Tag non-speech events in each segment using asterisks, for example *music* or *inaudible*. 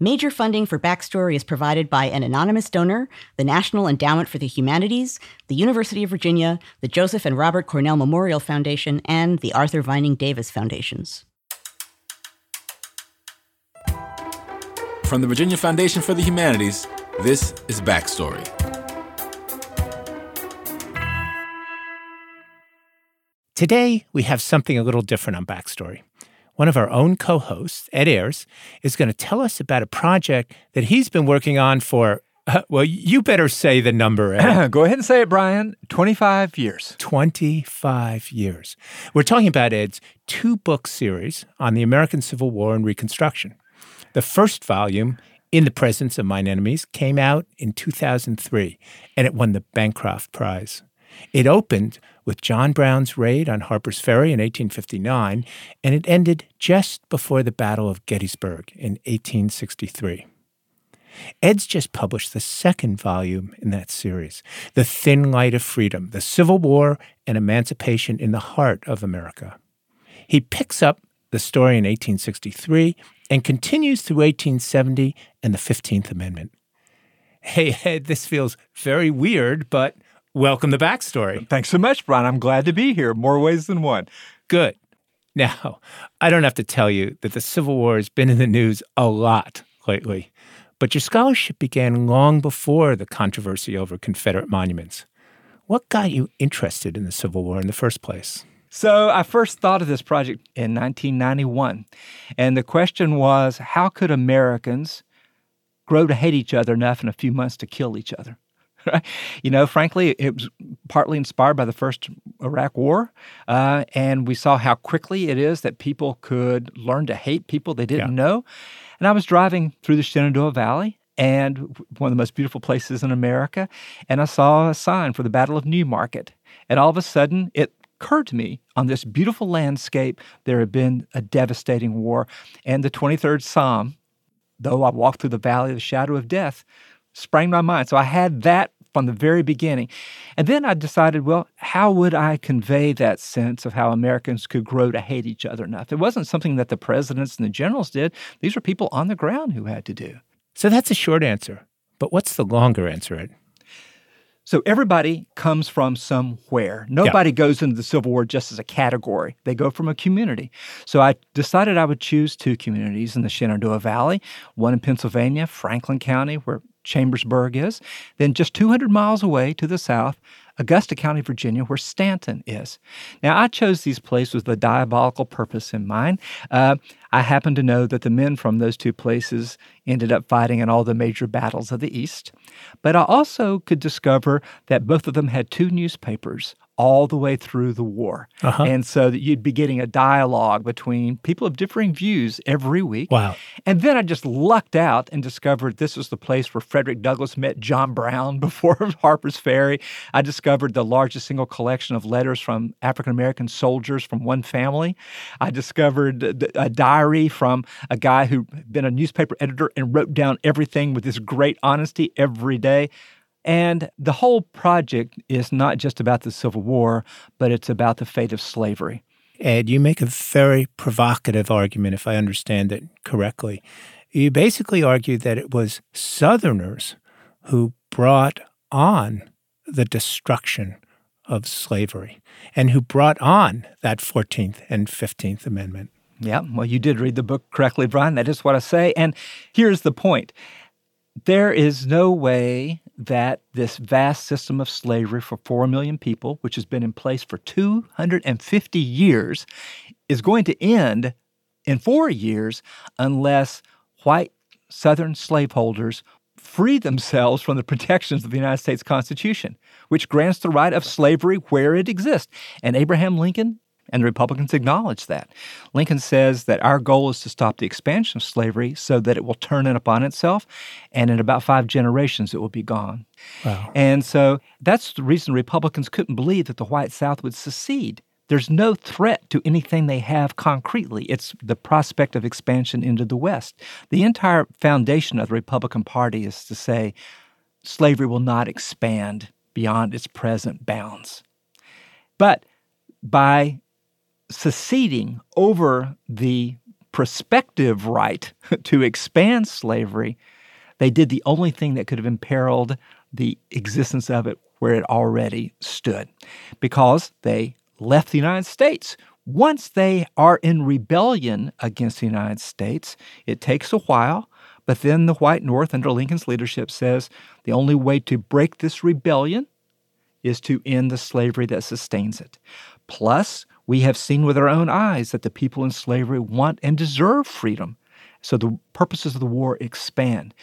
Major funding for Backstory is provided by an anonymous donor, the National Endowment for the Humanities, the University of Virginia, the Joseph and Robert Cornell Memorial Foundation, and the Arthur Vining Davis Foundations. From the Virginia Foundation for the Humanities, this is Backstory. Today, we have something a little different on Backstory one of our own co hosts, Ed Ayers, is going to tell us about a project that he's been working on for, uh, well, you better say the number, Ed. *clears throat* Go ahead and say it, Brian. 25 years. 25 years. We're talking about Ed's two book series on the American Civil War and Reconstruction. The first volume, In the Presence of Mine Enemies, came out in 2003, and it won the Bancroft Prize. It opened with John Brown's raid on Harpers Ferry in 1859, and it ended just before the Battle of Gettysburg in 1863. Ed's just published the second volume in that series, The Thin Light of Freedom The Civil War and Emancipation in the Heart of America. He picks up the story in 1863 and continues through 1870 and the 15th Amendment. Hey, Ed, this feels very weird, but Welcome to Backstory. Thanks so much, Brian. I'm glad to be here. More ways than one. Good. Now, *laughs* I don't have to tell you that the Civil War has been in the news a lot lately, but your scholarship began long before the controversy over Confederate monuments. What got you interested in the Civil War in the first place? So, I first thought of this project in 1991, and the question was how could Americans grow to hate each other enough in a few months to kill each other? *laughs* you know, frankly, it was partly inspired by the first Iraq War, uh, and we saw how quickly it is that people could learn to hate people they didn't yeah. know. And I was driving through the Shenandoah Valley, and one of the most beautiful places in America, and I saw a sign for the Battle of New Market, and all of a sudden it occurred to me on this beautiful landscape there had been a devastating war, and the 23rd Psalm. Though I walked through the valley of the shadow of death, sprang my mind. So I had that from the very beginning. And then I decided, well, how would I convey that sense of how Americans could grow to hate each other enough? It wasn't something that the presidents and the generals did. These were people on the ground who had to do. So that's a short answer. But what's the longer answer, Ed? So everybody comes from somewhere. Nobody yeah. goes into the Civil War just as a category. They go from a community. So I decided I would choose two communities in the Shenandoah Valley, one in Pennsylvania, Franklin County, where Chambersburg is. Then just 200 miles away to the south, Augusta County, Virginia, where Staunton is. Now, I chose these places with a diabolical purpose in mind. Uh, I happen to know that the men from those two places ended up fighting in all the major battles of the East. But I also could discover that both of them had two newspapers all the way through the war. Uh-huh. And so that you'd be getting a dialogue between people of differing views every week. Wow. And then I just lucked out and discovered this was the place where Frederick Douglass met John Brown *laughs* before Harpers Ferry. I discovered the largest single collection of letters from African American soldiers from one family. I discovered a diary from a guy who'd been a newspaper editor and wrote down everything with this great honesty every day. And the whole project is not just about the Civil War, but it's about the fate of slavery. Ed, you make a very provocative argument, if I understand it correctly. You basically argue that it was Southerners who brought on the destruction of slavery and who brought on that 14th and 15th Amendment. Yeah, well, you did read the book correctly, Brian. That is what I say. And here's the point there is no way that this vast system of slavery for 4 million people, which has been in place for 250 years, is going to end in four years unless white Southern slaveholders free themselves from the protections of the United States Constitution, which grants the right of slavery where it exists. And Abraham Lincoln and the Republicans acknowledge that. Lincoln says that our goal is to stop the expansion of slavery so that it will turn in upon itself, and in about five generations it will be gone. Wow. And so that's the reason Republicans couldn't believe that the white South would secede. There's no threat to anything they have concretely. It's the prospect of expansion into the West. The entire foundation of the Republican Party is to say slavery will not expand beyond its present bounds. But by seceding over the prospective right *laughs* to expand slavery, they did the only thing that could have imperiled the existence of it where it already stood because they left the United States. Once they are in rebellion against the United States, it takes a while, but then the white North under Lincoln's leadership says the only way to break this rebellion is to end the slavery that sustains it. Plus, we have seen with our own eyes that the people in slavery want and deserve freedom. So the purposes of the war expand.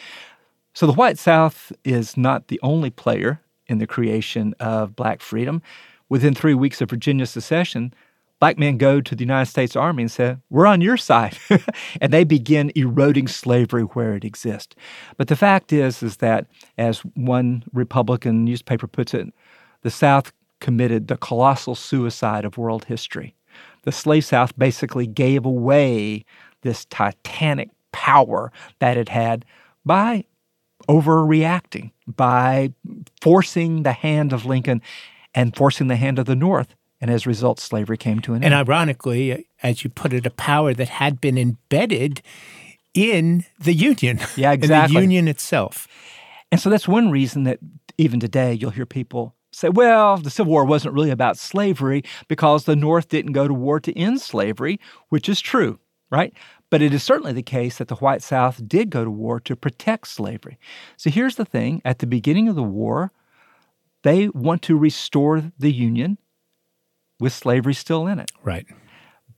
So the white South is not the only player in the creation of black freedom. Within three weeks of Virginia's secession, black men go to the United States Army and say, We're on your side. *laughs* and they begin eroding slavery where it exists. But the fact is, is that, as one Republican newspaper puts it, the South committed the colossal suicide of world history. The slave South basically gave away this titanic power that it had by overreacting, by forcing the hand of Lincoln and forcing the hand of the North. And as a result, slavery came to an end. And ironically, as you put it, a power that had been embedded in the Union. Yeah, *laughs* in the. Union itself. And so that's one reason that even today you'll hear people say, well, the Civil War wasn't really about slavery because the North didn't go to war to end slavery, which is true, right? But it is certainly the case that the white South did go to war to protect slavery. So here's the thing at the beginning of the war, they want to restore the Union with slavery still in it. Right.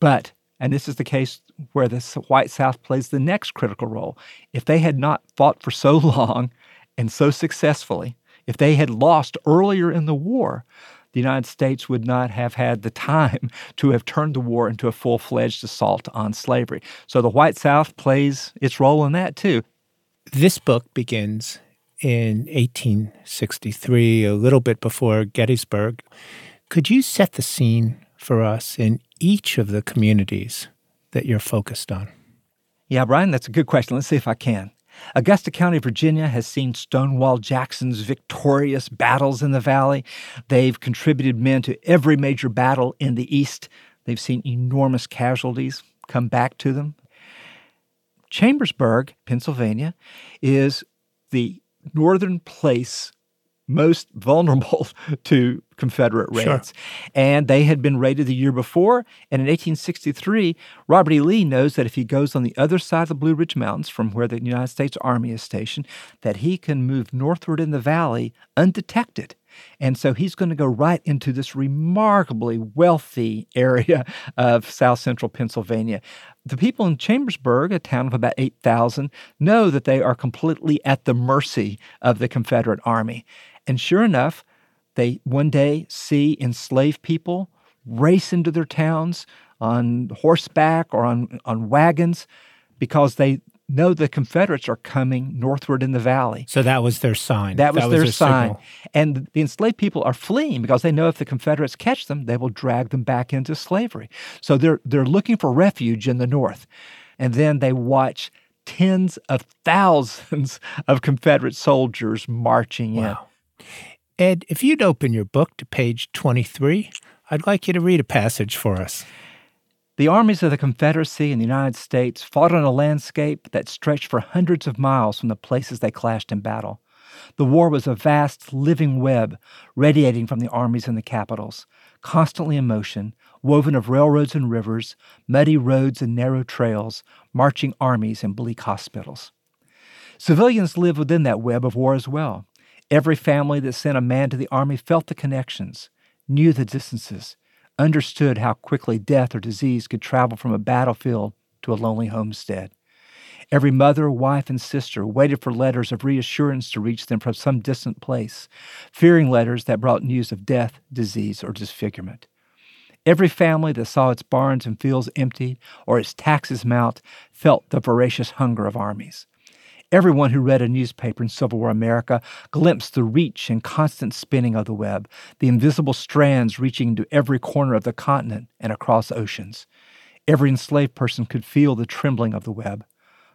But, and this is the case where the white South plays the next critical role, if they had not fought for so *laughs* long and so successfully, if they had lost earlier in the war, the United States would not have had the time *laughs* to have turned the war into a full fledged assault on slavery. So the white South plays its role in that too. This book begins in 1863, a little bit before Gettysburg. Could you set the scene for us in each of the communities that you're focused on? Yeah, Brian, that's a good question. Let's see if I can. Augusta County, Virginia has seen Stonewall Jackson's victorious battles in the valley. They've contributed men to every major battle in the East. They've seen enormous casualties come back to them. Chambersburg, Pennsylvania, is the northern place most *laughs* vulnerable to Confederate Sure. raids. And they had been raided the year before. And in 1863, Robert E. Lee knows that if he goes on the other side of the Blue Ridge Mountains from where the United States Army is stationed, that he can move northward in the valley undetected. And so he's going to go right into this remarkably wealthy area of south central Pennsylvania. The people in Chambersburg, a town of about 8,000, know that they are completely at the mercy of the Confederate Army. And sure enough, they one day see enslaved people race into their towns on horseback or on, on wagons because they know the Confederates are coming northward in the valley. So that was their sign. That was their sign. signal. And the enslaved people are fleeing because they know if the Confederates catch them, they will drag them back into slavery. So they're they're looking for refuge in the north. And then they watch tens of thousands *laughs* of Confederate soldiers marching in. Ed, if you'd open your book to page 23, I'd like you to read a passage for us. The armies of the Confederacy and the United States fought on a landscape that stretched for hundreds of miles from the places they clashed in battle. The war was a vast living web radiating from the armies and the capitals, constantly in motion, woven of railroads and rivers, muddy roads and narrow trails, marching armies and bleak hospitals. Civilians lived within that web of war as well. Every family that sent a man to the army felt the connections, knew the distances, understood how quickly death or disease could travel from a battlefield to a lonely homestead. Every mother, wife, and sister waited for letters of reassurance to reach them from some distant place, fearing letters that brought news of death, disease, or disfigurement. Every family that saw its barns and fields emptied or its taxes mount felt the voracious hunger of armies. Everyone who read a newspaper in Civil War America glimpsed the reach and constant spinning of the web, the invisible strands reaching into every corner of the continent and across oceans. Every enslaved person could feel the trembling of the web,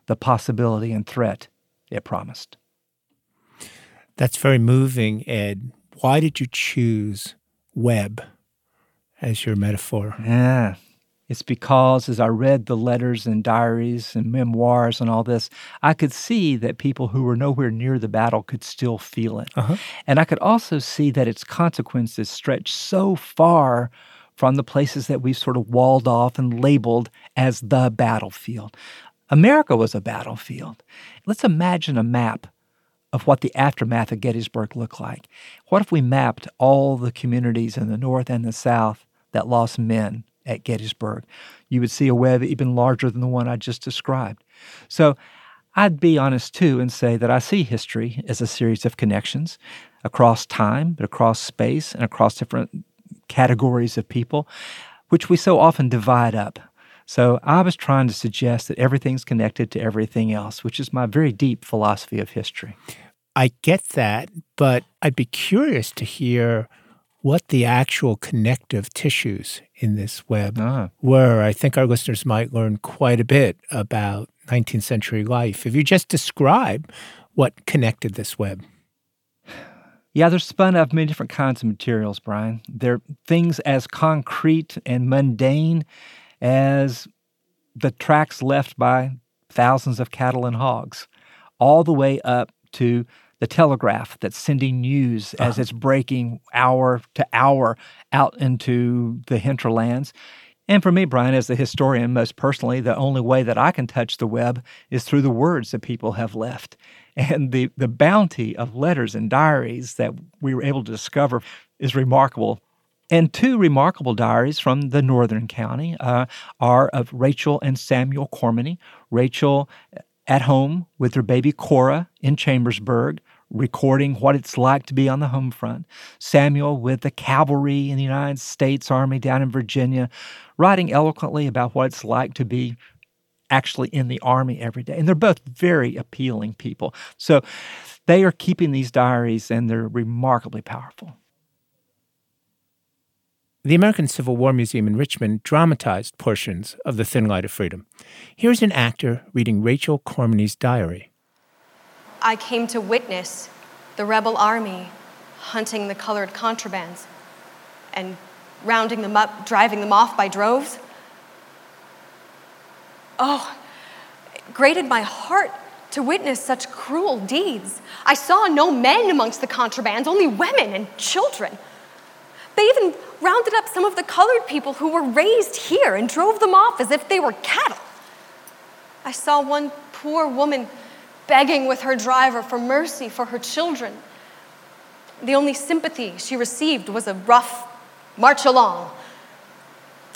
the possibility and threat it promised. That's very moving, Ed. Why did you choose web as your metaphor? Yeah. It's because as I read the letters and diaries and memoirs and all this, I could see that people who were nowhere near the battle could still feel it. Uh-huh. And I could also see that its consequences stretched so far from the places that we've sort of walled off and labeled as the battlefield. America was a battlefield. Let's imagine a map of what the aftermath of Gettysburg looked like. What if we mapped all the communities in the North and the South that lost men at Gettysburg? You would see a web even larger than the one I just described. So I'd be honest too and say that I see history as a series of connections across time, but across space and across different categories of people, which we so often divide up. So I was trying to suggest that everything's connected to everything else, which is my very deep philosophy of history. I get that, but I'd be curious to hear what the actual connective tissues in this web Ah. were. I think our listeners might learn quite a bit about 19th century life if you just describe what connected this web. Yeah, they're spun out of many different kinds of materials, Brian. They're things as concrete and mundane as the tracks left by thousands of cattle and hogs, all the way up to the telegraph that's sending news as it's breaking hour to hour out into the hinterlands. And for me, Brian, as the historian, most personally, the only way that I can touch the web is through the words that people have left. *laughs* And the, the bounty of letters and diaries that we were able to discover is remarkable. And two remarkable diaries from the northern county uh, are of Rachel and Samuel Cormany. Rachel at home with her baby Cora in Chambersburg, recording what it's like to be on the home front. Samuel with the cavalry in the United States Army down in Virginia, writing eloquently about what it's like to be actually in the Army every day. And they're both very appealing people. So they are keeping these diaries and they're remarkably powerful. The American Civil War Museum in Richmond dramatized portions of The Thin Light of Freedom. Here's an actor reading Rachel Cormany's diary. I came to witness the rebel army hunting the colored contrabands and rounding them up, driving them off by droves. Oh, it grated my heart to witness such cruel deeds. I saw no men amongst the contrabands, only women and children. They even rounded up some of the colored people who were raised here and drove them off as if they were cattle. I saw one poor woman begging with her driver for mercy for her children. The only sympathy she received was a rough march along,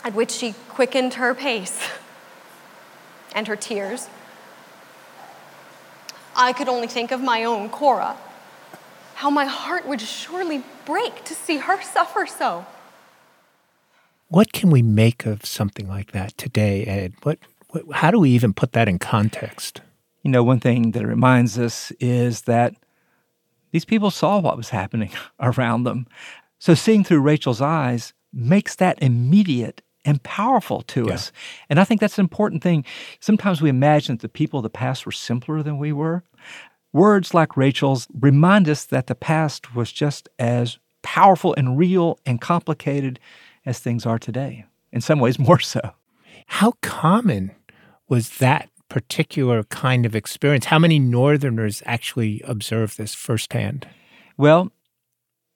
at which she quickened her pace *laughs* and her tears. I could only think of my own Cora, how my heart would surely break to see her suffer so. What can we make of something like that today, Ed? What, what how do we even put that in context? You know, one thing that it reminds us is that these people saw what was happening *laughs* around them. So seeing through Rachel's eyes makes that immediate and powerful to Yeah. us. And I think that's an important thing. Sometimes we imagine that the people of the past were simpler than we were. Words like Rachel's remind us that the past was just as powerful and real and complicated as things are today. In some ways, *laughs* more so. How common was that particular kind of experience? How many Northerners actually observed this firsthand? Well,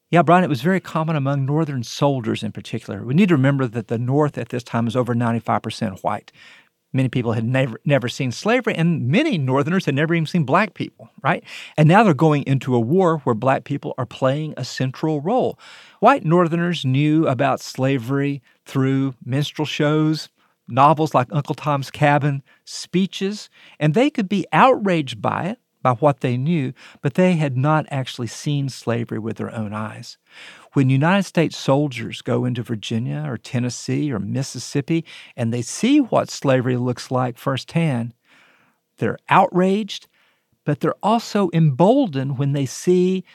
yeah, Brian, it was very common among Northern soldiers in particular. We need to remember that the North at this time was over 95% white. Many people had never, never seen slavery, and many Northerners had never even seen black people, right? And now they're going into a war where black people are playing a central role. White Northerners knew about slavery through minstrel shows, novels like Uncle Tom's Cabin, speeches, and they could be outraged by it, by what they knew, but they had not actually seen slavery with their own eyes. When United States soldiers go into Virginia or Tennessee or Mississippi and they see what slavery looks like firsthand, they're outraged, but they're also emboldened when they see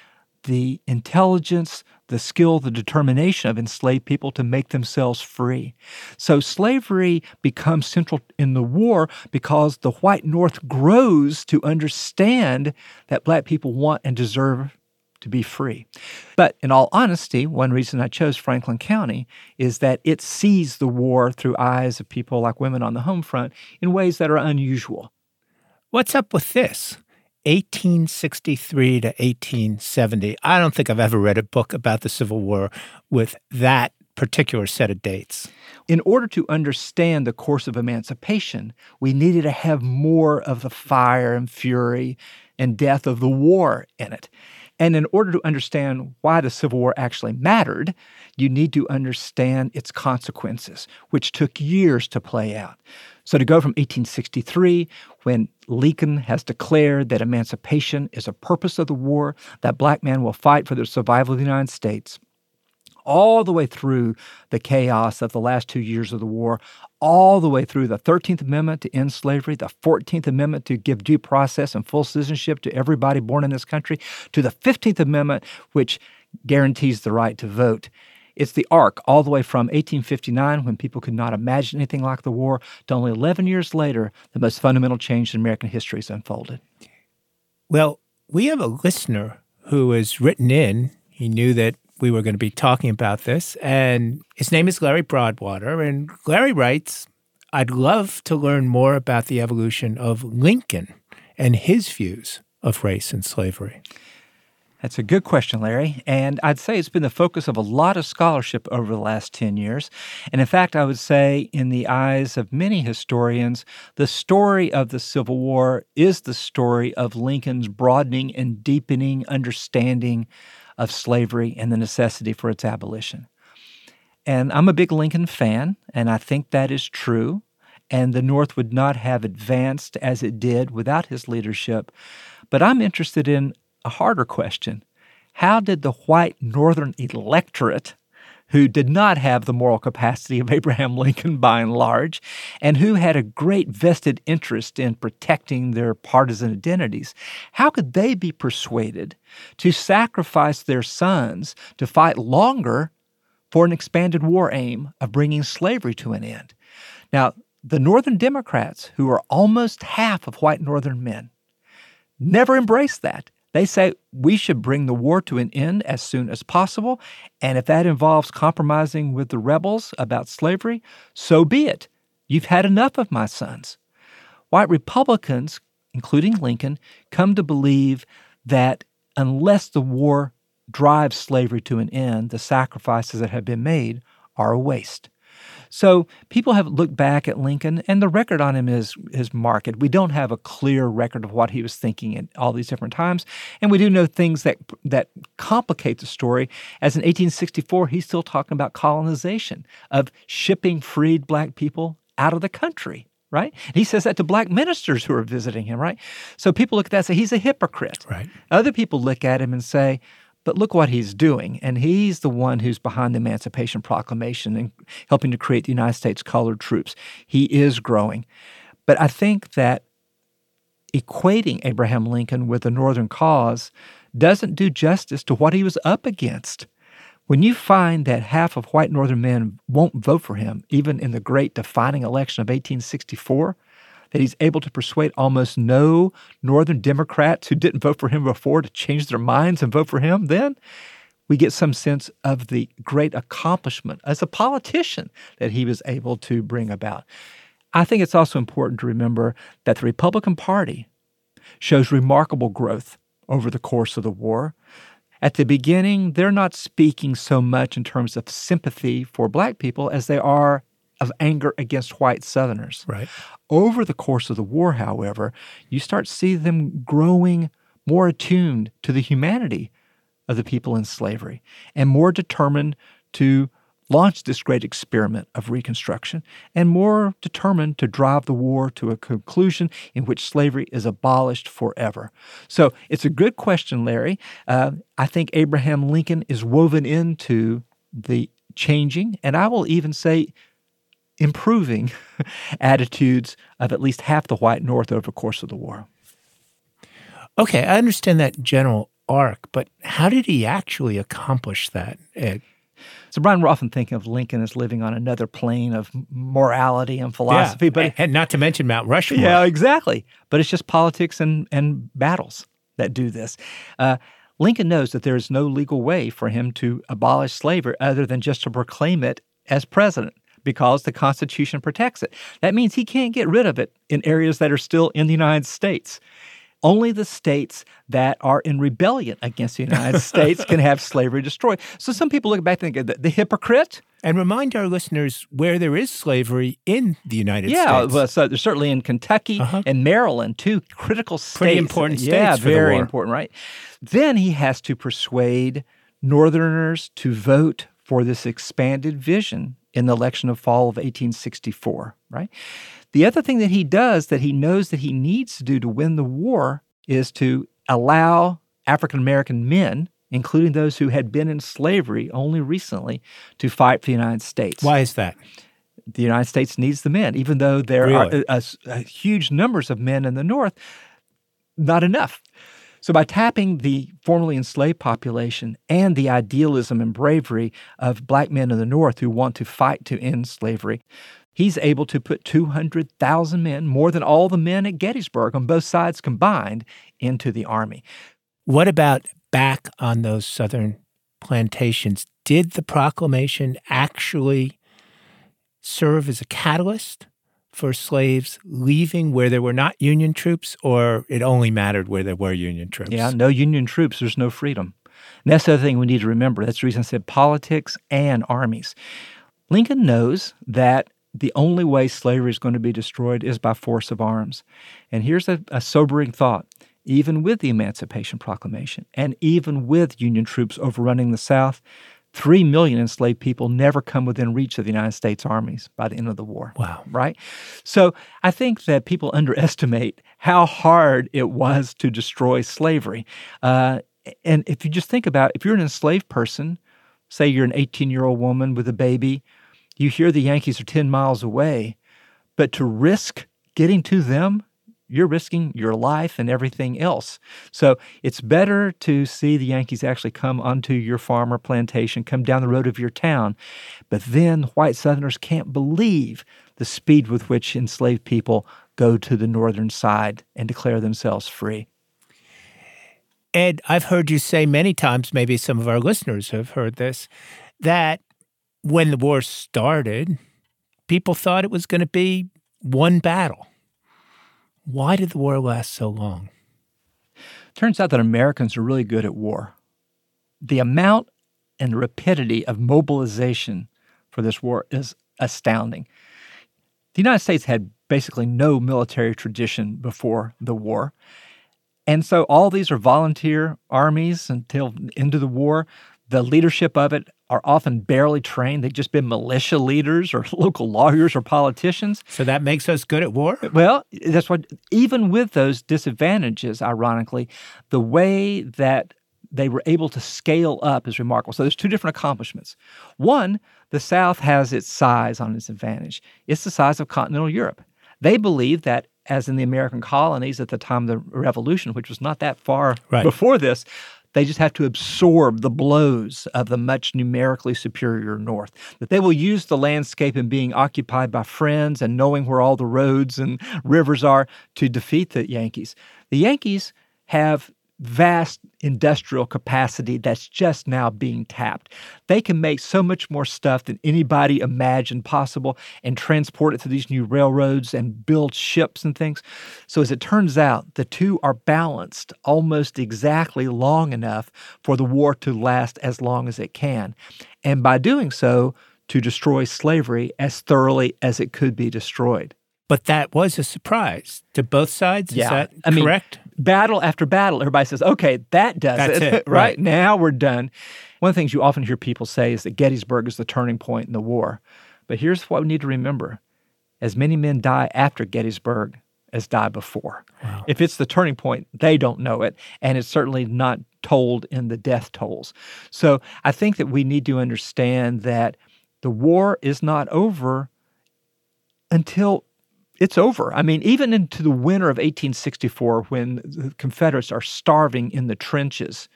the intelligence, the skill, the determination of enslaved people to make themselves free. So slavery becomes central in the war because the white North grows to understand that black people want and deserve to be free. But in all honesty, one reason I chose Franklin County is that it sees the war through eyes of people like women on the home front in ways that are unusual. What's up with this? 1863 to 1870. I don't think I've ever read a book about the Civil War with that particular set of dates. In order to understand the course of emancipation, we needed to have more of the fire and fury and death of the war in it. And in order to understand why the Civil War actually mattered, you need to understand its consequences, which took years to play out. So to go from 1863, when Lincoln has declared that emancipation is a purpose of the war, that black men will fight for the survival of the United States, all the way through the chaos of the last two years of the war, all the way through the 13th Amendment to end slavery, the 14th Amendment to give due process and full citizenship to everybody born in this country, to the 15th Amendment, which guarantees the right to vote. It's the arc all the way from 1859, when people could not imagine anything like the war, to only 11 years later, the most fundamental change in American history has unfolded. Well, we have a listener who has written in. He knew that we were going to be talking about this. And his name is Larry Broadwater. And Larry writes I'd love to learn more about the evolution of Lincoln and his views of race and slavery. That's a good question, Larry. And I'd say it's been the focus of a lot of scholarship over the last 10 years. And in fact, I would say, in the eyes of many historians, the story of the Civil War is the story of Lincoln's broadening and deepening understanding of slavery and the necessity for its abolition. And I'm a big Lincoln fan, and I think that is true. And the North would not have advanced as it did without his leadership. But I'm interested in a harder question How did the white Northern electorate who did not have the moral capacity of *laughs* Abraham Lincoln by and large, and who had a great vested interest in protecting their partisan identities, how could they be persuaded to sacrifice their sons to fight longer for an expanded war aim of bringing slavery to an end? Now, the Northern Democrats, who are almost half of white Northern men, never embraced that. They say we should bring the war to an end as soon as possible. And if that involves compromising with the rebels about slavery, so be it. You've had enough of my sons. White Republicans, including Lincoln, come to believe that unless the war drives slavery to an end, the sacrifices that have been made are a waste. So people have looked back at Lincoln, and the record on him is is marked. We don't have a clear record of what he was thinking at all these different times, and we do know things that that complicate the story. As in 1864, he's still talking about colonization of shipping freed black people out of the country right? He says that to black ministers who are visiting him, right? So people look at that and say he's a hypocrite. Right. Other people look at him and say, but look what he's doing. And he's the one who's behind the Emancipation Proclamation and helping to create the United States colored troops. He is growing. But I think that equating Abraham Lincoln with the Northern cause doesn't do justice to what he was up against. When you find that half of white Northern men won't vote for him, even in the great defining election of 1864, that he's able to persuade almost no Northern Democrats who didn't vote for him before to change their minds and vote for him, then we get some sense of the great accomplishment as a politician that he was able to bring about. I think it's also important to remember that the Republican Party shows remarkable growth over the course of the war. At the beginning, they're not speaking so much in terms of sympathy for black people as they are of anger against white Southerners. Right. Over the course of the war, however, you start to see them growing more attuned to the humanity of the people in slavery and more determined to launch this great experiment of Reconstruction and more determined to drive the war to a conclusion in which slavery is abolished forever. So it's a good question, Larry. Uh, I think Abraham Lincoln is woven into the changing, and I will even say improving *laughs* attitudes of at least half the white North over the course of the war. Okay, I understand that general arc, but how did he actually accomplish that? Ed? So Brian, we're often thinking of Lincoln as living on another plane of morality and philosophy, yeah, but and not to mention Mount Rushmore. Yeah, exactly. But it's just politics and and battles that do this. Uh, Lincoln knows that there is no legal way for him to abolish slavery other than just to proclaim it as president because the Constitution protects it. That means he can't get rid of it in areas that are still in the United States. Only the states that are in rebellion against the United *laughs* States can have slavery destroyed. So some people look back and think, the, the hypocrite? And remind our listeners where there is slavery in the United yeah, States. well, so there's certainly in Kentucky Uh-huh. and Maryland, two critical states. Pretty important Yeah, states for the very war. important, right? Then he has to persuade Northerners to vote for this expanded vision in the election of fall of 1864, right? The other thing that he does that he knows that he needs to do to win the war is to allow African American men, including those who had been in slavery only recently, to fight for the United States Why is that? the United States needs the men, even though there Really? are a, a- a huge numbers of men in the North, not enough. So, by tapping the formerly enslaved population and the idealism and bravery of black men in the North who want to fight to end slavery, he's able to put 200,000 men, more than all the men at Gettysburg on both sides combined, into the army. What about back on those southern plantations? Did the proclamation actually serve as a catalyst for slaves leaving where there were not Union troops, or it only mattered where there were Union troops? Yeah, no Union troops, there's no freedom. And that's the other thing we need to remember. That's the reason I said politics and armies. Lincoln knows that the only way slavery is going to be destroyed is by force of arms. And here's a, a sobering thought. Even with the Emancipation Proclamation and even with Union troops overrunning the South, three million enslaved people never come within reach of the United States armies by the end of the war Wow. right? So I think that people *laughs* underestimate how hard it was to destroy slavery. Uh, and if you just think about if you're an enslaved person, say you're an 18 year old woman with a baby, you hear the Yankees are 10 miles away, but to risk getting to them, you're risking your life and everything else. So it's better to see the Yankees actually come onto your farm or plantation, come down the road of your town. But then white Southerners can't believe the speed with which enslaved people go to the northern side and declare themselves free. Ed, I've heard you say many times, maybe some of our listeners have heard this, that when the war started, people thought it was going to be one battle. Why did the war last so long? Turns out that Americans are really good at war. The amount and rapidity of mobilization for this war is astounding. The United States had basically no military tradition before the war. And so all these are volunteer armies until into the war. The leadership of it are often barely trained. They've just been militia leaders or *laughs* local lawyers or politicians. So that makes us good at war? Well, that's what, even with those disadvantages, ironically, the way that they were able to scale up is remarkable. So there's two different accomplishments. One, the South has its size on its advantage. It's the size of continental Europe. They believe that, as in the American colonies at the time of the Revolution, which was not that far Right. before this, they just have to absorb the blows of the much numerically superior North. That they will use the landscape and being occupied by friends and knowing where all the roads and rivers are to defeat the Yankees. The Yankees have vast industrial capacity that's just now being tapped. They can make so much more stuff than anybody imagined possible and transport it to these new railroads and build ships and things. So, as it turns out, the two are balanced almost exactly long enough for the war to last as long as it can. And by doing so, to destroy slavery as thoroughly as it could be destroyed. But that was a surprise to both sides. Is that I mean, correct? Battle after battle, everybody says, okay, that does That's it. it, *laughs* right. Now we're done. One of the things you often hear people say is that Gettysburg is the turning point in the war. But here's what we need to remember as many men die after Gettysburg as die before. If it's the turning point, they don't know it. And it's certainly not told in the death tolls. So I think that we need to understand that the war is not over until it's over. I mean, even into the winter of 1864, when the Confederates are starving in the trenches,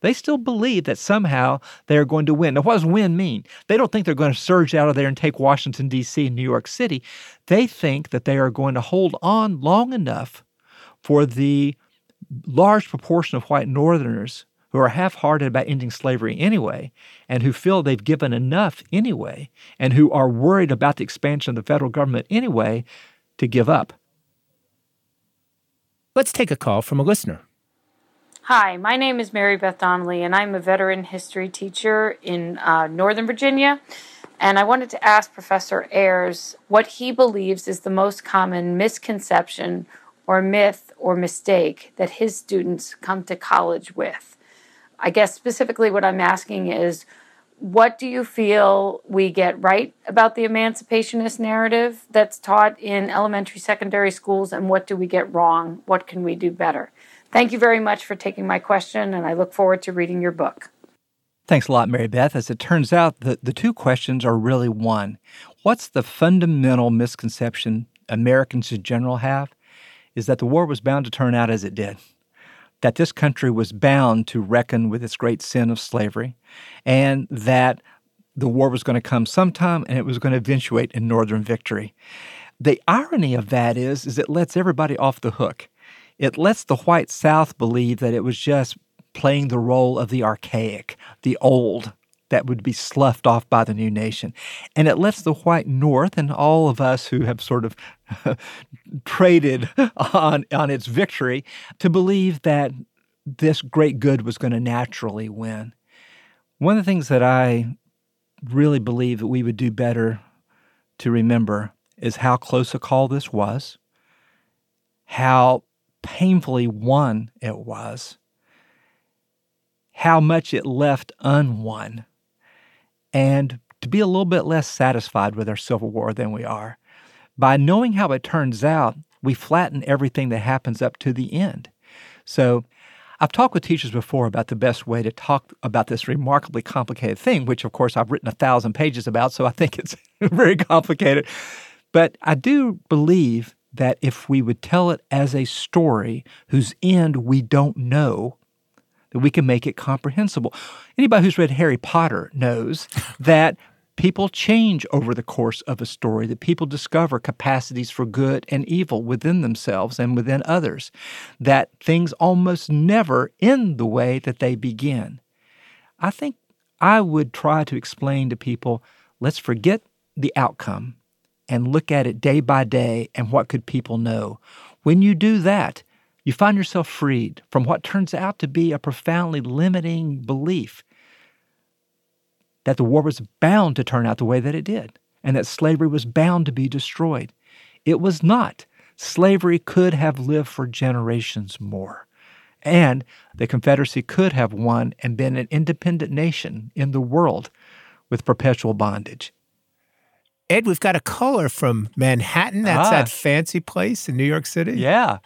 they still believe that somehow they're going to win. Now, what does win mean? They don't think they're going to surge out of there and take Washington, D.C. and New York City. They think that they are going to hold on long enough for the large proportion of white Northerners who who are half hearted about ending slavery anyway, and who feel they've given enough anyway, and who are worried about the expansion of the federal government anyway, to give up. Let's take a call from a listener. Hi, my name is Mary Beth Donnelly, and I'm a veteran history teacher in uh, Northern Virginia. And I wanted to ask Professor Ayers what he believes is the most common misconception or myth or mistake that his students come to college with. I guess specifically what I'm asking is what do you feel we get right about the emancipationist narrative that's taught in elementary, secondary schools, and what do we get wrong? What can we do better? Thank you very much for taking my question, and I look forward to reading your book. Thanks a lot, Mary Beth. As it turns out, the, the two questions are really one. What's the fundamental misconception Americans in general have? Is that the war was bound to turn out as it did. That this country was bound to reckon with its great sin of slavery, and that the war was going to come sometime and it was going to eventuate in Northern victory. The irony of that is, is it lets everybody off the hook. It lets the white South believe that it was just playing the role of the archaic, the old, that would be sloughed off by the new nation. And it lets the white North and all of us who have sort of *laughs* traded on, on its victory to believe that this great good was going to naturally win. One of the things that I really believe that we would do better to remember is how close a call this was, how painfully won it was, how much it left unwon, and to be a little bit less satisfied with our Civil War than we are. By knowing how it turns out, we flatten everything that happens up to the end. So, I've talked with teachers before about the best way to talk about this remarkably complicated thing, which, of course, I've written a thousand pages about, so I think it's *laughs* very complicated. But I do believe that if we would tell it as a story whose end we don't know, that we can make it comprehensible. Anybody who's read Harry Potter knows that people change over the course of a story, that people discover capacities for good and evil within themselves and within others, that things almost never end the way that they begin. I think I would try to explain to people let's forget the outcome and look at it day by day and what could people know. When you do that, you find yourself freed from what turns out to be a profoundly limiting belief that the war was bound to turn out the way that it did and that slavery was bound to be destroyed. It was not. Slavery could have lived for generations more. And the Confederacy could have won and been an independent nation in the world with perpetual bondage. Ed, we've got a caller from Manhattan. That's Ah. that fancy place in New York City. Yeah.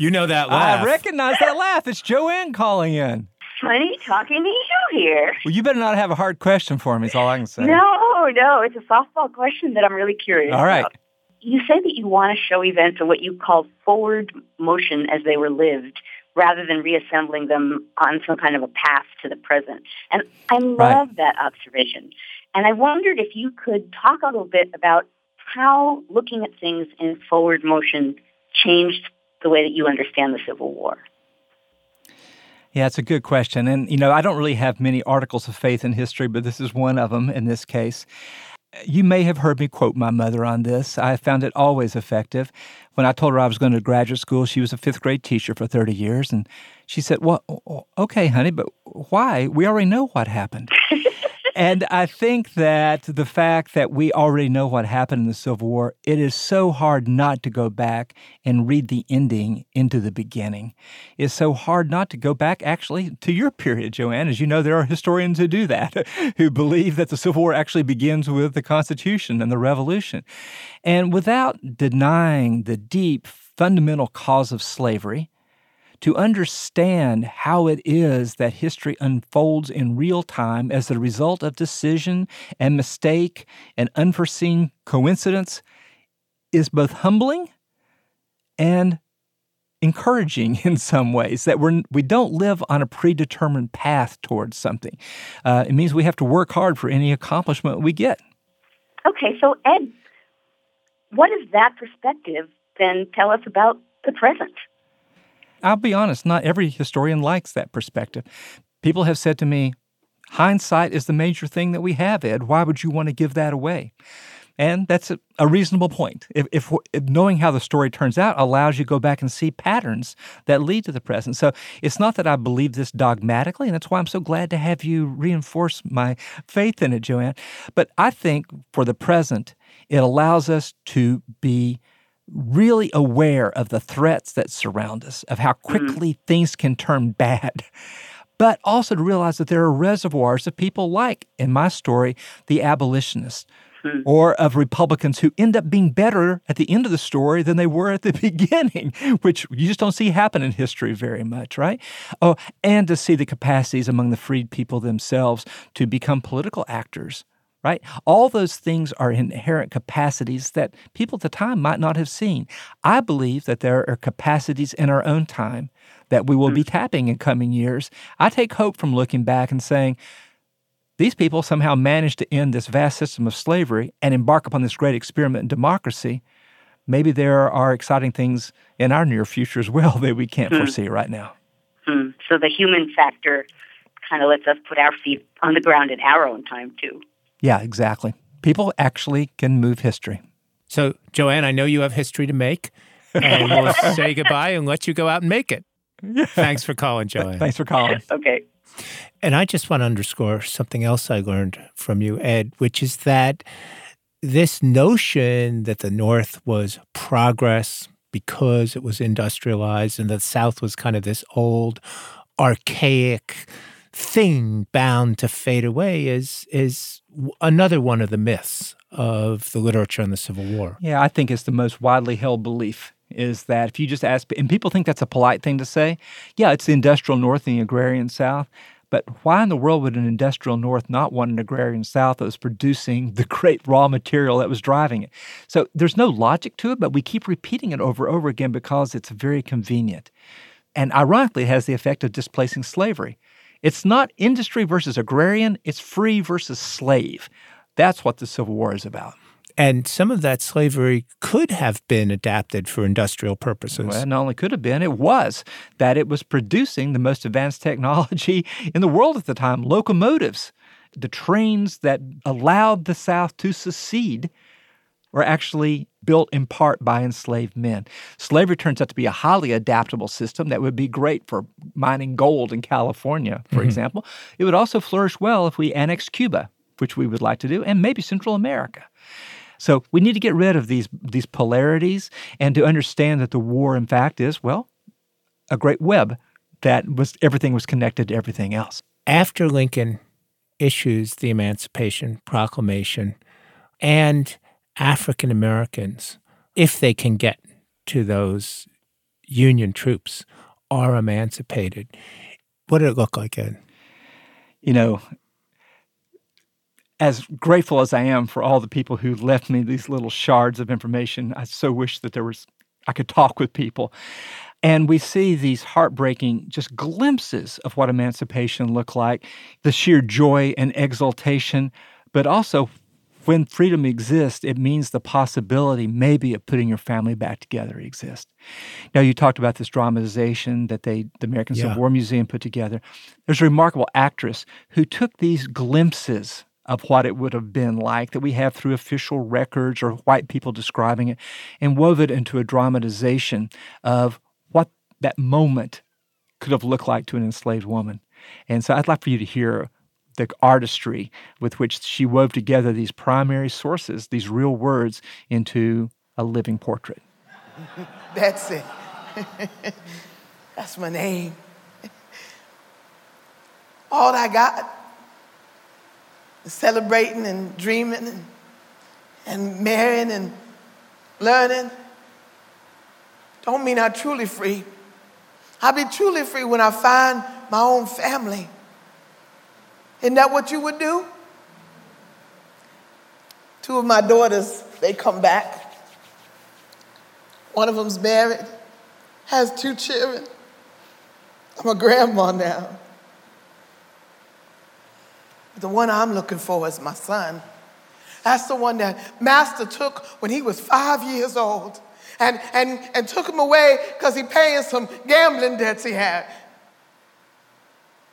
You know that laugh. I recognize that laugh. It's Joanne calling in. Funny talking to you here. Well, you better not have a hard question for me, is all I can say. No, no, it's a softball question that I'm really curious All right. about. You say that you want to show events in what you call forward motion as they were lived rather than reassembling them on some kind of a path to the present. And I love Right. that observation. And I wondered if you could talk a little bit about how looking at things in forward motion changed the way that you understand the Civil War. Yeah, it's a good question. And, you know, I don't really have many articles of faith in history, but this is one of them in this case. You may have heard me quote my mother on this. I found it always effective. When I told her I was going to graduate school, she was a fifth grade teacher for 30 years. And she said, Well, okay, honey, but why? We already know what happened. *laughs* and I think that the fact that we already know what happened in the Civil War, it is so hard not to go back and read the ending into the beginning. It's so hard not to go back actually to your period, Joanne. As you know, there are historians who do that, *laughs* who believe that the Civil War actually begins with the Constitution and the Revolution. And without denying the deep, fundamental cause of slavery, to understand how it is that history unfolds in real time as the result of decision and mistake and unforeseen coincidence is both humbling and encouraging *laughs* in some ways that we're we don't live on a predetermined path towards something. Uh, it means we have to work hard for any accomplishment we get. Okay, so Ed, what does that perspective then tell us about the present? I'll be honest, not every historian likes that perspective. People have said to me, hindsight is the major thing that we have, Ed. Why would you want to give that away? And that's a, a reasonable point. If, if, if, knowing how the story turns out allows you to go back and see patterns that lead to the present. So it's not that I believe this dogmatically, and that's why I'm so glad to have you reinforce my faith in it, Joanne. But I think for the present, it allows us to be really aware of the threats that surround us, of how mm-hmm. quickly mm-hmm. things can turn *laughs* bad but also to realize that there are reservoirs of people like, in my story, the abolitionists, Hmm. or of Republicans who end up being better at the end of the story than they were at the *laughs* beginning, which you just don't see happen in history very much, right? Oh, and to see the capacities among the freed people themselves to become political actors right? All those things are inherent capacities that people at the time might not have seen. I believe that there are capacities in our own time that we will be hmm. tapping in coming years. I take hope from looking back and saying, these people somehow managed to end this vast system of slavery and embark upon this great experiment in democracy. Maybe there are exciting things in our near future as well *laughs* that we can't hmm. foresee right now. Hmm. So the human factor kind of lets us put our feet on the ground in our own time, too. Yeah, exactly. People actually can move history. So, Joanne, I know you have history to make, and we'll *laughs* say goodbye and let you go out and make it. Yeah. Thanks for calling, Joanne. Thanks for calling. okay. And I just want to underscore something else I learned from you, Ed, which is that this notion that the North was progress because it was industrialized and the South was kind of this old, archaic thing bound to fade away is is another one of the myths of the literature on the Civil War. Yeah, I think it's the most widely held belief is that if you just ask, and people think that's a polite thing to say, yeah, it's the industrial North and the agrarian South. But why in the world would an industrial North not want an agrarian South that was producing the great raw material that was driving it? So there's no logic to it, but we keep repeating it over and over again because it's very convenient. And ironically, it has the effect of displacing slavery. It's not industry versus agrarian, it's free versus slave. That's what the Civil War is about. And some of that slavery could have been adapted for industrial purposes. Well, not only could have been, it was that it was producing the most advanced technology *laughs* in the world at the time locomotives. The trains that allowed the South to secede were actually built in part by enslaved men. Slavery turns out to be a highly adaptable system that would be great for mining gold in California, for mm-hmm. example. It would also flourish well if we annexed Cuba, which we would like to do, and maybe Central America. So we need to get rid of these these polarities and to understand that the war, in fact, is well a great web that was everything was connected to everything else. After Lincoln issues the Emancipation Proclamation, and African Americans, if they can get to those Union troops, are emancipated. What did it look like, Ed? You know, as grateful as I am for all the people who left me these little shards of information, I so wish that there was I could talk with people. And we see these heartbreaking just glimpses of what emancipation looked like, the sheer joy and exultation, but also when freedom exists, it means the possibility maybe of putting your family back together exists. Now you talked about this dramatization that they the American yeah. Civil War Museum put together. There's a remarkable actress who took these glimpses of what it would have been like that we have through official records or white people describing it and wove it into a dramatization of what that moment could have looked like to an enslaved woman. And so I'd like for you to hear the artistry with which she wove together these primary sources, these real words, into a living portrait. *laughs* That's it. *laughs* That's my name. *laughs* All I got is celebrating and dreaming and, and marrying and learning don't mean I'm truly free. I'll be truly free when I find my own family. Isn't that what you would do? Two of my daughters, they come back. One of them's married, has two children. I'm a grandma now. The one I'm looking for is my son. That's the one that Master took when he was five years old. and, and, and took him away because he paying some gambling debts he had.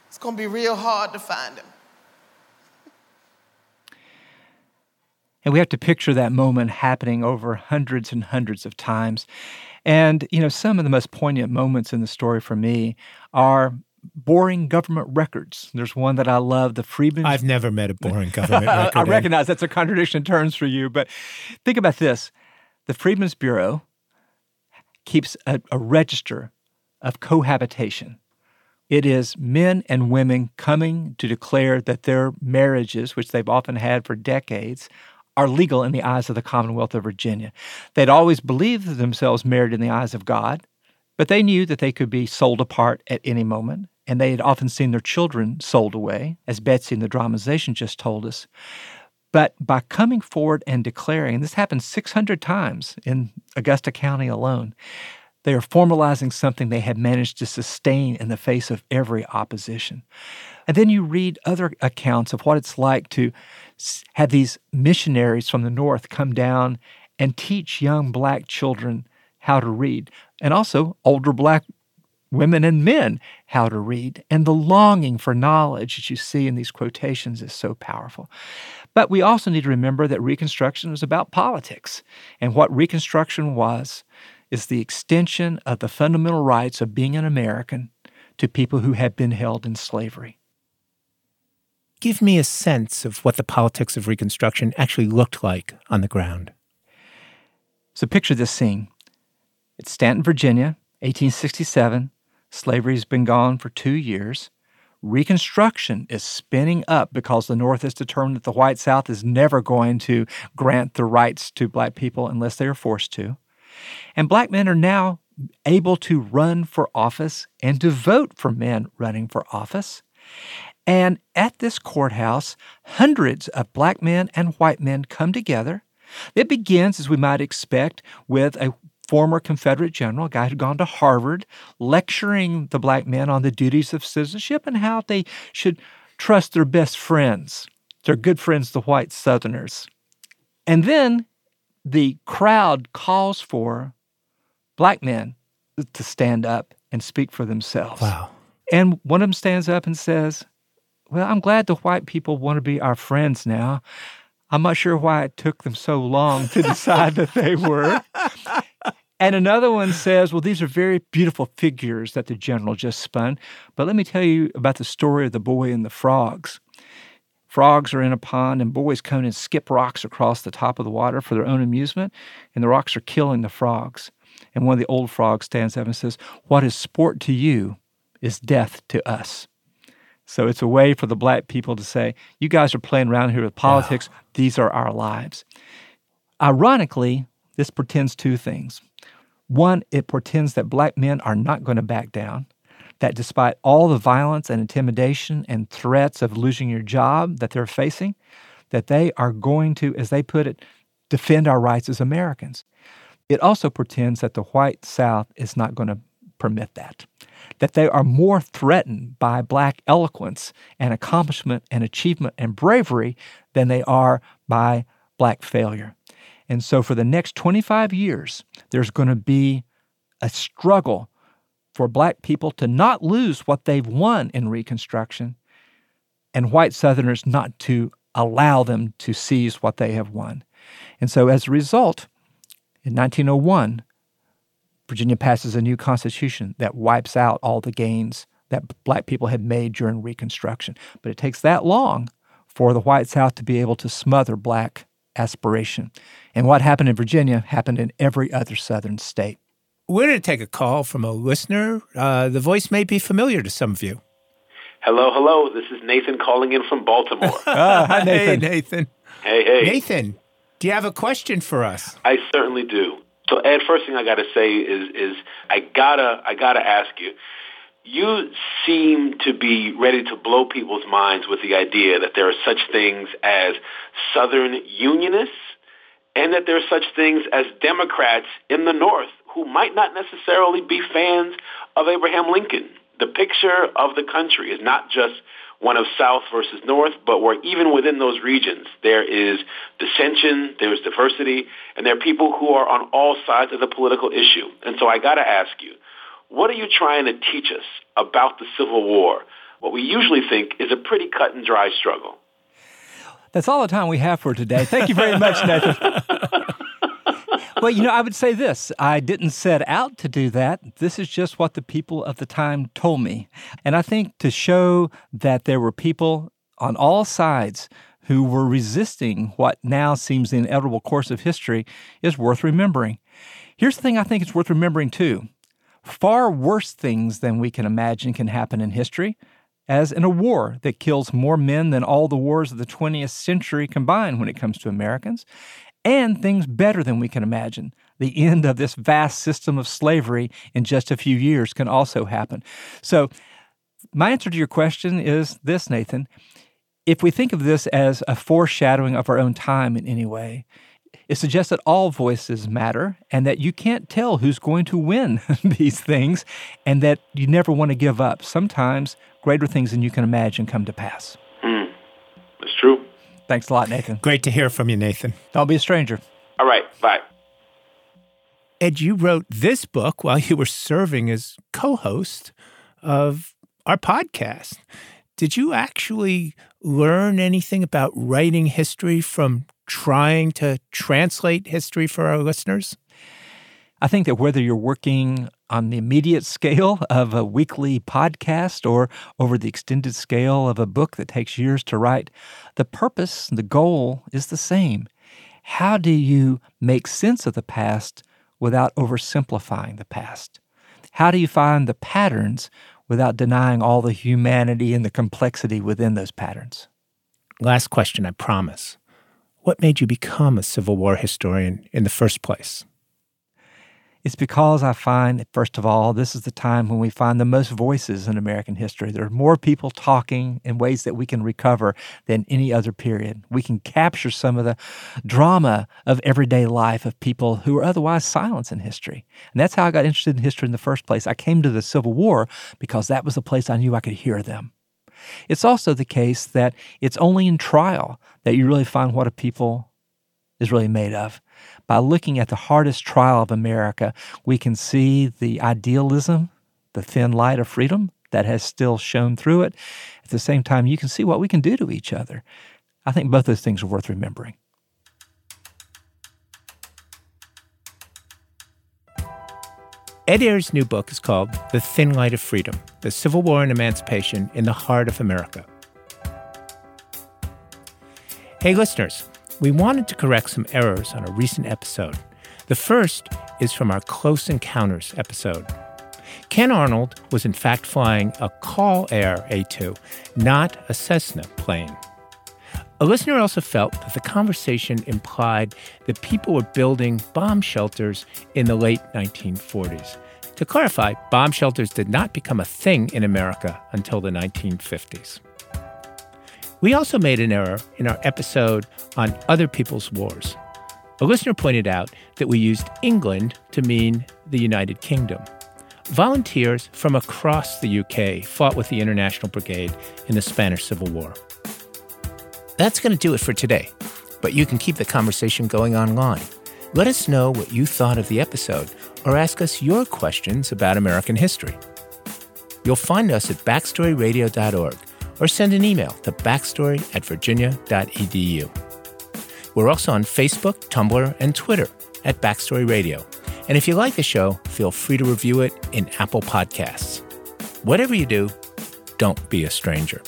It's going to be real hard to find him. And we have to picture that moment happening over hundreds and hundreds of times. And, you know, some of the most poignant moments in the story for me are boring government records. There's one that I love, the Freedmen's. I've never met a *laughs* boring government record. I recognize that's a contradiction in terms for you, but think about this. The Freedmen's Bureau keeps a, a register of cohabitation. It is men and women coming to declare that their marriages, which they've often had for decades, are legal in the eyes of the Commonwealth of Virginia. They'd always believed themselves married in the eyes of God, but they knew that they could be sold apart at any moment, and they had often seen their children sold away, as Betsy in the dramatization just told us. But by coming forward and declaring, and this happened 600 times in Augusta County alone, they are formalizing something they had managed to sustain in the face of every opposition. And then you read other accounts of what it's like to have these missionaries from the North come down and teach young black children how to read, and also older black women and men how to read. And the longing for knowledge that you see in these quotations is so powerful. But we also need to remember that Reconstruction was about politics. And what Reconstruction was is the extension of the fundamental rights of being an American to people who had been held in slavery. Give me a sense of what the politics of Reconstruction actually looked like on the ground. So picture this scene. It's Staunton, Virginia, 1867. Slavery's been gone for two years. Reconstruction is spinning up because the North has determined that the white South is never going to grant the rights to black people unless they are forced to. And black men are now able to run for office and to vote for men running for office. And at this courthouse, hundreds of black men and white men come together. It begins, as we might expect, with a former Confederate general, a guy who'd gone to Harvard, lecturing the black men on the duties of citizenship and how they should trust their best friends, their good friends, the white Southerners. And then the crowd calls for black men to stand up and speak for themselves. Wow. And one of them stands up and says, Well, I'm glad the white people want to be our friends now. I'm not sure why it took them so long to decide that they were. And another one says, Well, these are very beautiful figures that the general just spun. But let me tell you about the story of the boy and the frogs. Frogs are in a pond, and boys come and skip rocks across the top of the water for their own amusement, and the rocks are killing the frogs. And one of the old frogs stands up and says, What is sport to you is death to us. So it's a way for the black people to say, You guys are playing around here with politics. These are our lives. Ironically, this pretends two things. One, it pretends that black men are not going to back down that despite all the violence and intimidation and threats of losing your job that they're facing, that they are going to, as they put it, defend our rights as Americans. It also pretends that the white South is not going to permit that, that they are more threatened by black eloquence and accomplishment and achievement and bravery than they are by black failure. And so for the next 25 years, there's going to be a struggle for black people to not lose what they've won in Reconstruction and white Southerners not to allow them to seize what they have won. And so as a result, in 1901, Virginia passes a new constitution that wipes out all the gains that black people had made during Reconstruction. But it takes that long for the white South to be able to smother black aspiration. And what happened in Virginia happened in every other Southern state. We're going to take a call from a listener. Uh, the voice may be familiar to some of you. Hello, hello. This is Nathan calling in from Baltimore. *laughs* ah, hi, Nathan. Hey, Nathan. Hey, hey. Nathan, do you have a question for us? I certainly do. So, Ed, first thing I got to say is, is I gotta, I gotta ask you. You seem to be ready to blow people's minds with the idea that there are such things as Southern Unionists and that there are such things as Democrats in the North who might not necessarily be fans of Abraham Lincoln. The picture of the country is not just one of South versus North, but where even within those regions there is dissension, there's diversity, and there are people who are on all sides of the political issue. And so I got to ask you, what are you trying to teach us about the Civil War? What we usually think is a pretty cut and dry struggle. That's all the time we have for today. Thank you very much, Nathan. *laughs* well, you know, I would say this I didn't set out to do that. This is just what the people of the time told me. And I think to show that there were people on all sides who were resisting what now seems the inevitable course of history is worth remembering. Here's the thing I think it's worth remembering too far worse things than we can imagine can happen in history as in a war that kills more men than all the wars of the 20th century combined when it comes to Americans, and things better than we can imagine. The end of this vast system of slavery in just a few years can also happen. So, my answer to your question is this, Nathan. If we think of this as a foreshadowing of our own time in any way, it suggests that all voices matter and that you can't tell who's going to win *laughs* these things and that you never want to give up. Sometimes greater things than you can imagine come to pass. Mm, that's true. Thanks a lot, Nathan. Great to hear from you, Nathan. Don't be a stranger. All right. Bye. Ed, you wrote this book while you were serving as co host of our podcast. Did you actually learn anything about writing history from trying to translate history for our listeners? I think that whether you're working on the immediate scale of a weekly podcast or over the extended scale of a book that takes years to write, the purpose, the goal is the same. How do you make sense of the past without oversimplifying the past? How do you find the patterns without denying all the humanity and the complexity within those patterns? Last question, I promise. What made you become a Civil War historian in the first place? It's because I find, first of all, this is the time when we find the most voices in American history. There are more people talking in ways that we can recover than any other period. We can capture some of the drama of everyday life of people who are otherwise silenced in history. And that's how I got interested in history in the first place. I came to the Civil War because that was the place I knew I could hear them. It's also the case that it's only in trial that you really find what a people is really made of by looking at the hardest trial of America, we can see the idealism, the thin light of freedom that has still shone through it. At the same time, you can see what we can do to each other. I think both those things are worth remembering. Ed Ayers' new book is called The Thin Light of Freedom The Civil War and Emancipation in the Heart of America. Hey, listeners, we wanted to correct some errors on a recent episode. The first is from our Close Encounters episode. Ken Arnold was in fact flying a Call Air A2, not a Cessna plane. A listener also felt that the conversation implied that people were building bomb shelters in the late 1940s. To clarify, bomb shelters did not become a thing in America until the 1950s. We also made an error in our episode on other people's wars. A listener pointed out that we used England to mean the United Kingdom. Volunteers from across the UK fought with the International Brigade in the Spanish Civil War. That's going to do it for today, but you can keep the conversation going online. Let us know what you thought of the episode or ask us your questions about American history. You'll find us at backstoryradio.org or send an email to backstory at virginia.edu. We're also on Facebook, Tumblr, and Twitter at Backstory Radio. And if you like the show, feel free to review it in Apple Podcasts. Whatever you do, don't be a stranger.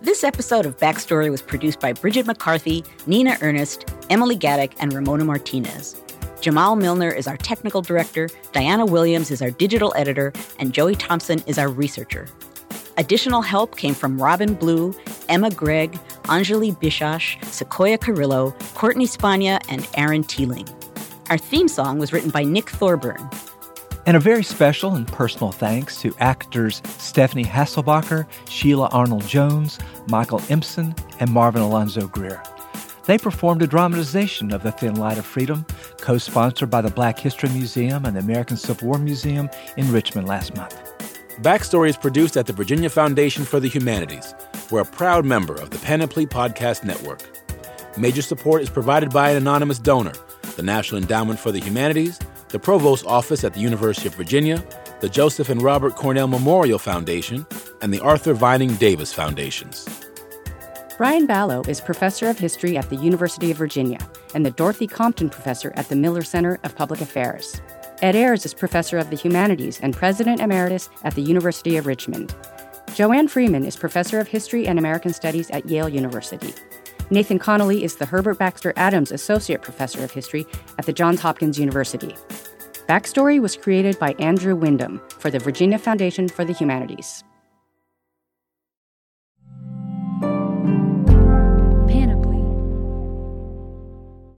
This episode of Backstory was produced by Bridget McCarthy, Nina Earnest, Emily Gadek, and Ramona Martinez. Jamal Milner is our technical director, Diana Williams is our digital editor, and Joey Thompson is our researcher. Additional help came from Robin Blue, Emma Gregg, Anjali Bishash, Sequoia Carrillo, Courtney Spania, and Aaron Teeling. Our theme song was written by Nick Thorburn. And a very special and personal thanks to actors Stephanie Hasselbacher, Sheila Arnold Jones, Michael Empson, and Marvin Alonzo Greer. They performed a dramatization of The Thin Light of Freedom, co sponsored by the Black History Museum and the American Civil War Museum in Richmond last month. Backstory is produced at the Virginia Foundation for the Humanities. We're a proud member of the Panoply Podcast Network. Major support is provided by an anonymous donor, the National Endowment for the Humanities, the Provost Office at the University of Virginia, the Joseph and Robert Cornell Memorial Foundation, and the Arthur Vining Davis Foundations. Brian Balogh is professor of history at the University of Virginia and the Dorothy Compton Professor at the Miller Center of Public Affairs. Ed Ayers is professor of the humanities and president emeritus at the University of Richmond. Joanne Freeman is professor of history and American studies at Yale University. Nathan Connolly is the Herbert Baxter Adams Associate Professor of History at the Johns Hopkins University. Backstory was created by Andrew Wyndham for the Virginia Foundation for the Humanities.